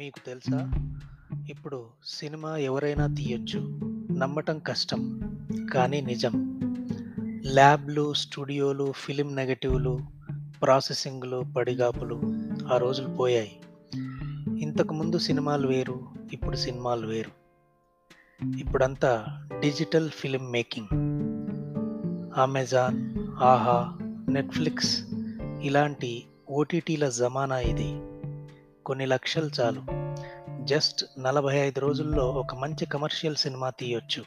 మీకు తెలుసా? ఇప్పుడు సినిమా ఎవరైనా తీయొచ్చు. నమ్మటం కష్టం. కానీ నిజం. ల్యాబ్లు స్టూడియోలు ఫిలిం నెగటివ్లు ప్రాసెసింగ్లు పడిగాపులు ఆ రోజులు పోయాయి. ఇంతకుముందు సినిమాలు వేరు ఇప్పుడు సినిమాలు వేరు. ఇప్పుడంతా digital film making. Amazon Aha Netflix ఇలాంటి ఓటీటీల జమానా ఇది. కొన్ని లక్షలు చాలు. జస్ట్ నలభై ఐదు రోజుల్లో ఒక మంచి కమర్షియల్ సినిమా తీయొచ్చు.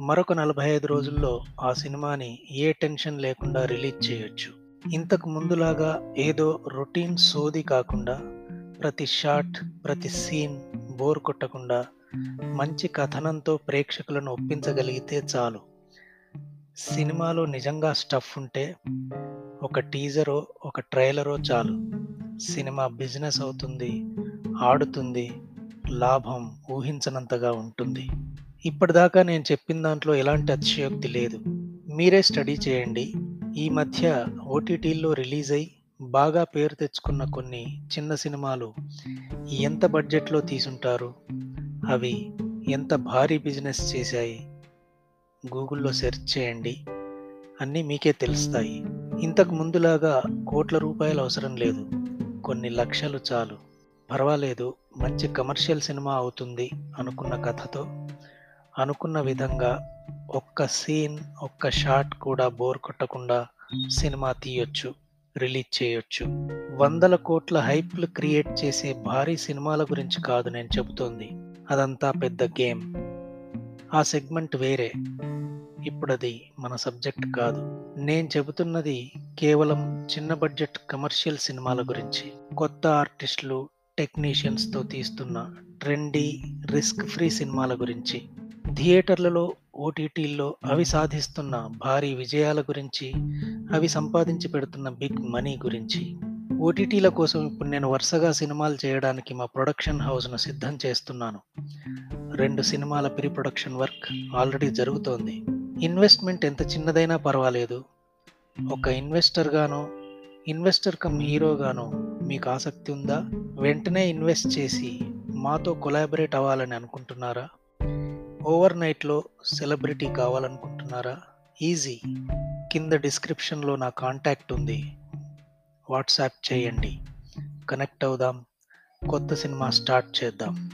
మరొక నలభై ఐదు రోజుల్లో ఆ సినిమాని ఏ టెన్షన్ లేకుండా రిలీజ్ చేయొచ్చు. ఇంతకు ముందులాగా ఏదో రొటీన్ సోది కాకుండా ప్రతి షాట్ ప్రతి సీన్ బోర్ కొట్టకుండా మంచి కథనంతో ప్రేక్షకులను ఒప్పించగలిగితే చాలు. సినిమాలో నిజంగా స్టఫ్ ఉంటే ఒక టీజరో ఒక ట్రైలరో చాలు. సినిమా బిజినెస్ అవుతుంది ఆడుతుంది లాభం ఊహించనంతగా ఉంటుంది. ఇప్పటిదాకా నేను చెప్పిన దాంట్లో ఎలాంటి అతిశయోక్తి లేదు. మీరే స్టడీ చేయండి. ఈ మధ్య ఓటీటీల్లో రిలీజ్ అయి బాగా పేరు తెచ్చుకున్న కొన్ని చిన్న సినిమాలు ఎంత బడ్జెట్లో తీసుంటారు? అవి ఎంత భారీ బిజినెస్ చేశాయి? గూగుల్లో సెర్చ్ చేయండి. అన్నీ మీకే తెలుస్తాయి. ఇంతకు ముందులాగా కోట్ల రూపాయలు అవసరం లేదు. కొన్ని లక్షలు చాలు. పర్వాలేదు మంచి కమర్షియల్ సినిమా అవుతుంది అనుకున్న కథతో. అనుకున్న విధంగా ఒక్క సీన్ ఒక్క షాట్ కూడా బోర్ కొట్టకుండా సినిమా తీయొచ్చు రిలీజ్ చేయొచ్చు. వందల కోట్ల హైప్లు క్రియేట్ చేసే భారీ సినిమాల గురించి కాదు నేను చెబుతోంది. అదంతా పెద్ద గేమ్. ఆ సెగ్మెంట్ వేరే. ఇప్పుడు అది మన సబ్జెక్ట్ కాదు. నేను చెబుతున్నది కేవలం చిన్న బడ్జెట్ కమర్షియల్ సినిమాల గురించి కొత్త ఆర్టిస్టులు టెక్నీషియన్స్తో తీస్తున్న ట్రెండీ రిస్క్ ఫ్రీ సినిమాల గురించి థియేటర్లలో ఓటీటీల్లో అవి సాధిస్తున్న భారీ విజయాల గురించి అవి సంపాదించి పెడుతున్న బిగ్ మనీ గురించి ఓటీటీల కోసం ఇప్పుడు నేను వరుసగా సినిమాలు చేయడానికి మా ప్రొడక్షన్ హౌస్ను సిద్ధం చేస్తున్నాను. రెండు సినిమాల ప్రీ ప్రొడక్షన్ వర్క్ ఆల్రెడీ జరుగుతోంది. ఇన్వెస్ట్మెంట్ ఎంత చిన్నదైనా పర్వాలేదు. ఒక ఇన్వెస్టర్గానో ఇన్వెస్టర్ కమ్ హీరోగానో మీకు ఆసక్తి ఉందా? వెంటనే ఇన్వెస్ట్ చేసి మాతో కొలాబరేట్ అవ్వాలని అనుకుంటున్నారా? ఓవర్ నైట్లో సెలబ్రిటీ కావాలనుకుంటున్నారా? ఈజీ. కింద డిస్క్రిప్షన్లో నా కాంటాక్ట్ ఉంది. వాట్సాప్ చేయండి. కనెక్ట్ అవుదాం. కొత్త సినిమా స్టార్ట్ చేద్దాం.